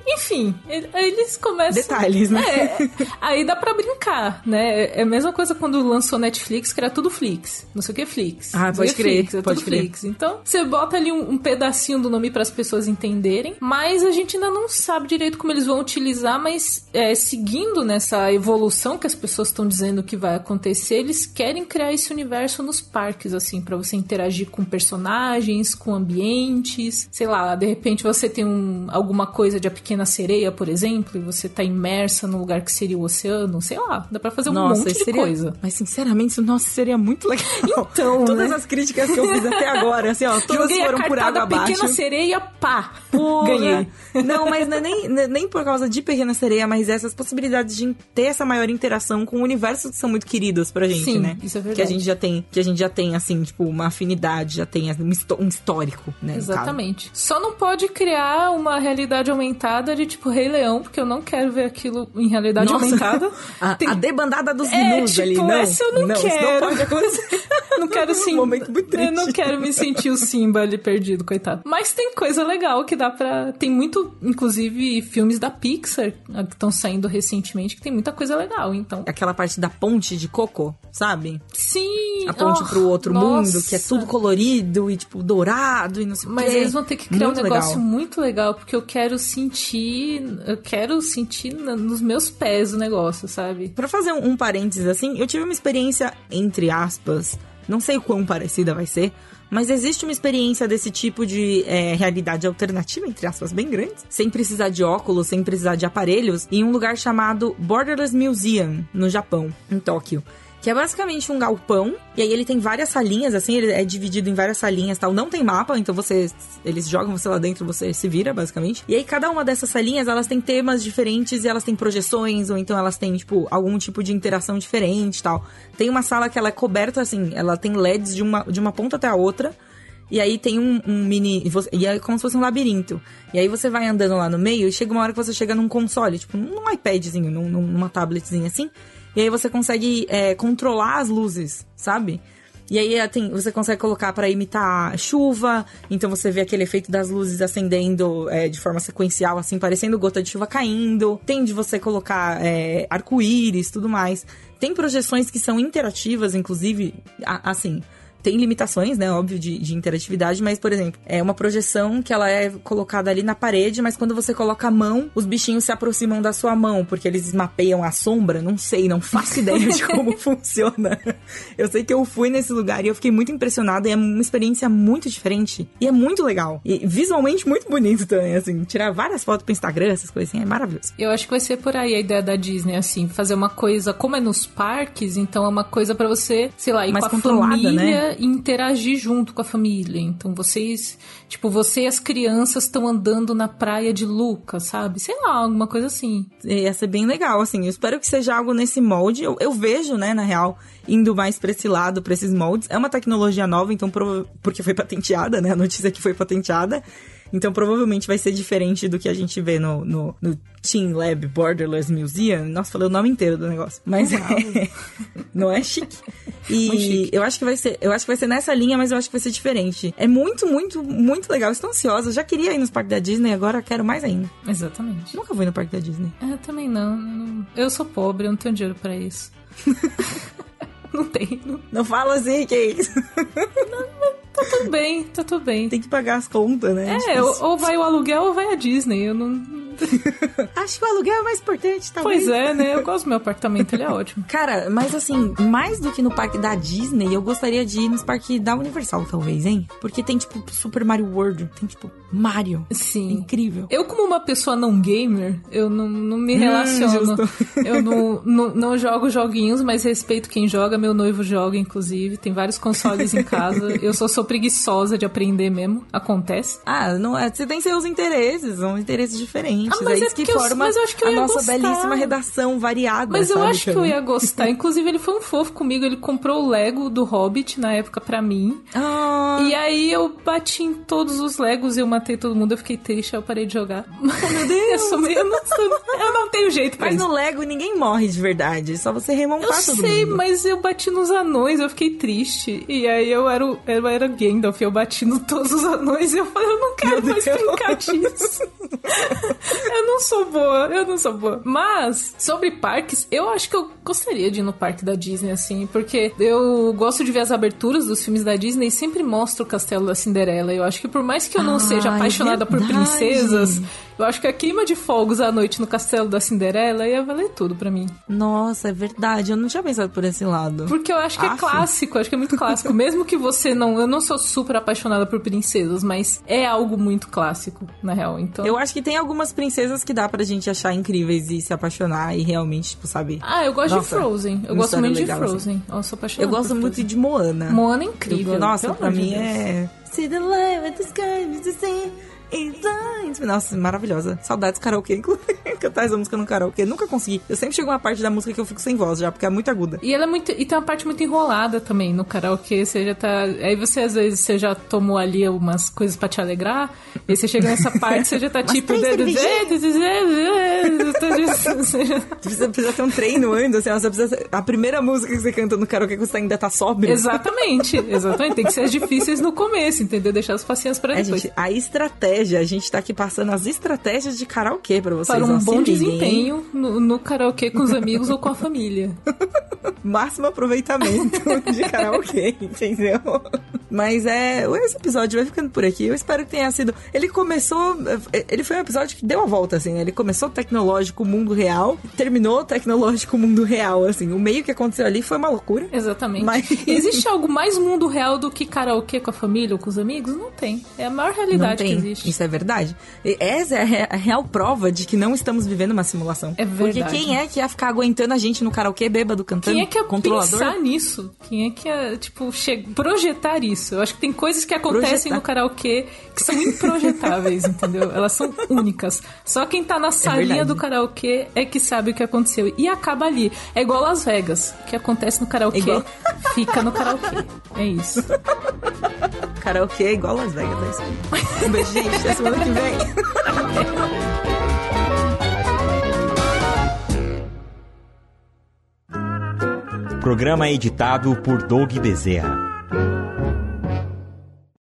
Enfim, ele- eles começam Detalhes, né? É, aí dá pra brincar, né? É a mesma coisa quando lançou Netflix, que era tudo Flix. Não sei o que é Flix. Ah, pode crer. Flix, é pode tudo crer. Flix. Então, você bota ali um, um pedacinho do nome para as pessoas entenderem, mas a gente ainda não sabe direito como eles vão utilizar, mas é, seguindo nessa evolução que as pessoas estão dizendo que vai acontecer, eles querem criar esse universo nos parques, assim, para você interagir com personagens, com ambientes, sei lá, de repente você tem um, alguma coisa de A Pequena Sereia, por exemplo, e você tá imersa no lugar que seria o oceano, sei lá, dá pra fazer um Nossa, monte de seria, coisa. Mas sinceramente, isso, nossa, seria muito legal. [laughs] Então, Todas né? as críticas que eu fiz até agora, assim, ó, [laughs] todas Joguei foram a por água abaixo. Pequena Sereia, pá! Porra. Ganhei. Não, mas não é nem, nem por causa de Pequena Sereia, mas essas possibilidades de ter essa maior interação com universos que são muito queridos pra gente, Sim, né? isso é verdade. Que a gente já tem, que a gente já tem, assim, tipo, uma afinidade, já tem um histó- histórico, né? Exatamente. Só não pode criar uma realidade aumentada de tipo Rei Leão, porque eu não quero ver aquilo em realidade Nossa. aumentada. [laughs] A, Tem- a debandada dos É, gnus tipo, ali, não. essa eu não isso quero. não pode acontecer. [laughs] não quero [laughs] Um sim. momento muito Eu não triste. quero me sentir o Simba ali perdido, coitado. Mas tem coisa legal que dá pra. Tem muito, inclusive, filmes da Pixar ah, que estão saindo recentemente que tem muita coisa legal. Então, Aquela parte da ponte de coco, sabe? sim. A ponte oh, pro outro nossa. mundo, que é tudo colorido e, tipo, dourado e não sei o Mas quê. eles vão ter que criar Muito um negócio legal. muito legal, porque eu quero sentir. Eu quero sentir nos meus pés o negócio, sabe? Pra fazer um, um parênteses assim, eu tive uma experiência, entre aspas, não sei o quão parecida vai ser, mas existe uma experiência desse tipo de é, realidade alternativa, entre aspas, bem grande, sem precisar de óculos, sem precisar de aparelhos, em um lugar chamado Borderless Museum, no Japão, em Tóquio. Que é basicamente um galpão, e aí ele tem várias salinhas, assim, ele é dividido em várias salinhas tal. Não tem mapa, então você. Eles jogam você lá dentro, você se vira, basicamente. E aí cada uma dessas salinhas, elas têm temas diferentes e elas têm projeções, ou então elas têm, tipo, algum tipo de interação diferente tal. Tem uma sala que ela é coberta, assim, ela tem LEDs de uma, de uma ponta até a outra. E aí tem um, um mini. e é como se fosse um labirinto. E aí você vai andando lá no meio e chega uma hora que você chega num console, tipo, num iPadzinho, num, numa tabletzinha assim. E aí você consegue é, controlar as luzes, sabe? E aí é, tem, você consegue colocar pra imitar chuva, então você vê aquele efeito das luzes acendendo é, de forma sequencial, assim, parecendo gota de chuva caindo. Tem de você colocar é, arco-íris, tudo mais. Tem projeções que são interativas, inclusive, a- assim tem limitações, né, óbvio, de, de interatividade, mas, por exemplo, é uma projeção que ela é colocada ali na parede, mas quando você coloca a mão, os bichinhos se aproximam da sua mão, porque eles mapeiam a sombra, não sei, não faço [laughs] ideia de como funciona. Eu sei que eu fui nesse lugar e eu fiquei muito impressionada, e é uma experiência muito diferente, e é muito legal, e visualmente muito bonito também, assim, tirar várias fotos pro Instagram, essas coisas assim, é maravilhoso. Eu acho que vai ser por aí a ideia da Disney, assim, fazer uma coisa, como é nos parques, então é uma coisa pra você, sei lá, ir Mais com a controlada, família né? E interagir junto com a família. Então vocês, tipo, você e as crianças estão andando na praia de Lucas, sabe? Sei lá, alguma coisa assim. Ia ser bem legal, assim. Eu espero que seja algo nesse molde. Eu, eu vejo, né, na real, indo mais pra esse lado, pra esses moldes. É uma tecnologia nova, então, prova- porque foi patenteada, né? A notícia que foi patenteada. Então, provavelmente vai ser diferente do que a gente vê no, no, no Team Lab Borderless Museum. Nossa, falei o nome inteiro do negócio. Mas é, [laughs] não é chique. E eu acho que vai ser, eu acho que vai ser nessa linha, mas eu acho que vai ser diferente. É muito, muito, muito legal. Estou ansiosa. Já queria ir nos parques da Disney, agora quero mais ainda. Exatamente. Nunca fui no parque da Disney. É, também não, não- Eu sou pobre, eu não tenho dinheiro pra isso. [laughs] não tenho. Não fala assim, que é isso. Tá tudo bem, tá tudo bem. Tem que pagar as contas, né? É, ou, ou vai o aluguel ou vai a Disney. Eu não. [laughs] Acho que o aluguel é mais importante, talvez. Pois é, né? Eu gosto do meu apartamento, ele é ótimo. [laughs] Cara, mas assim, mais do que no parque da Disney, eu gostaria de ir nos parques da Universal, talvez, hein? Porque tem, tipo, Super Mario World, tem, tipo, Mario. Sim. Incrível. Eu, como uma pessoa não gamer, eu não, não me Hum, relaciono. justo. [laughs] eu não, não, não jogo joguinhos, mas respeito quem joga. Meu noivo joga, inclusive. Tem vários consoles em casa. Eu só sou preguiçosa de aprender mesmo. Acontece. Ah, não é. Você tem seus interesses, são interesses diferentes. Ah, mas é é isso que eu- forma mas eu acho que eu a ia nossa gostar. belíssima redação variada. Mas eu sabe, acho que eu ia gostar. [laughs] Inclusive, ele foi um fofo comigo. Ele comprou o Lego do Hobbit na época pra mim. Ah, E aí eu bati em todos os Legos. Eu matei todo mundo, eu fiquei triste, aí eu parei de jogar. Meu [laughs] Deus! eu, sou meio, eu, não, eu não tenho jeito pra Mas isso. no Lego ninguém morre de verdade. É só você remontar Eu todo sei, mundo. mas eu bati nos anões, eu fiquei triste. E aí eu era, o- eu era Gandalf, eu bati no todos os anões e eu falei, eu não quero mais brincar disso. [laughs] eu não sou boa, eu não sou boa. Mas, sobre parques, eu acho que eu gostaria de ir no parque da Disney, assim, porque eu gosto de ver as aberturas dos filmes da Disney e sempre mostra o castelo da Cinderela. Eu acho que por mais que eu não Ah, seja é apaixonada por verdade. princesas, eu acho que a queima de fogos à noite no castelo da Cinderela ia valer tudo pra mim. Nossa, é verdade. Eu não tinha pensado por esse lado. Porque eu acho que é Aff. clássico, acho que é muito clássico. [laughs] Mesmo que você não. Eu não sou super apaixonada por princesas, mas é algo muito clássico, na real. Então. Eu acho que tem algumas princesas que dá pra gente achar incríveis e se apaixonar e realmente, tipo, sabe? Ah, eu gosto Nossa, de Frozen. Eu gosto muito legal, de Frozen. Eu sou Eu apaixonada. gosto por muito Frozen. de Moana. Moana é incrível. Eu- nossa, pra mim Deus. é. See the light with the sky, with the sea, Nossa, maravilhosa. Saudades karaokê, inclusive. [laughs] Cantar essa música no karaokê. Nunca consegui. Eu sempre chego uma parte da música que eu fico sem voz já, porque é muito aguda. E ela é muito. E tem uma parte muito enrolada também no karaokê. Você já tá. Aí você, às vezes, você já tomou ali umas coisas pra te alegrar. E você chega nessa [laughs] parte, você já tá tipo. Você [laughs] precisa ter um treino antes, assim, você precisa. A primeira música que você canta no karaokê que você ainda tá sóbrio. Exatamente, exatamente. Tem que ser as difíceis no começo, entendeu? Deixar as facinhas pra É, depois. gente, a estratégia, a gente tá aqui passando as estratégias de karaokê pra vocês. para um bom desempenho no, no karaokê com os amigos ou com a família. [laughs] máximo aproveitamento de karaokê, entendeu? Mas é. Esse episódio vai ficando por aqui. Eu espero que tenha sido. Ele começou. Ele foi um episódio que deu a volta, assim, né? Ele começou tecnológico, mundo real, terminou tecnológico, mundo real, assim. O meio que aconteceu ali foi uma loucura. Exatamente. Mas- [laughs] existe algo mais mundo real do que karaokê com a família ou com os amigos? Não tem. É a maior realidade que existe. Isso é verdade. E essa é a re- a real prova de que não estamos vivendo uma simulação. É Porque verdade. quem é que ia ficar aguentando a gente no karaokê bêbado cantando? Quem é que ia Controlador? pensar nisso? Quem é que ia, tipo, projetar isso? Eu acho que tem coisas que acontecem Projetar. no karaokê que são improjetáveis, [laughs] entendeu? Elas são únicas. Só quem tá na salinha É do karaokê é que sabe o que aconteceu. E acaba ali. É igual Las Vegas. O que acontece no karaokê É igual- fica no karaokê. É isso. Karaokê é igual Las Vegas, é isso aí. Um beijo, gente. Até semana que vem. Programa editado por Doug Bezerra.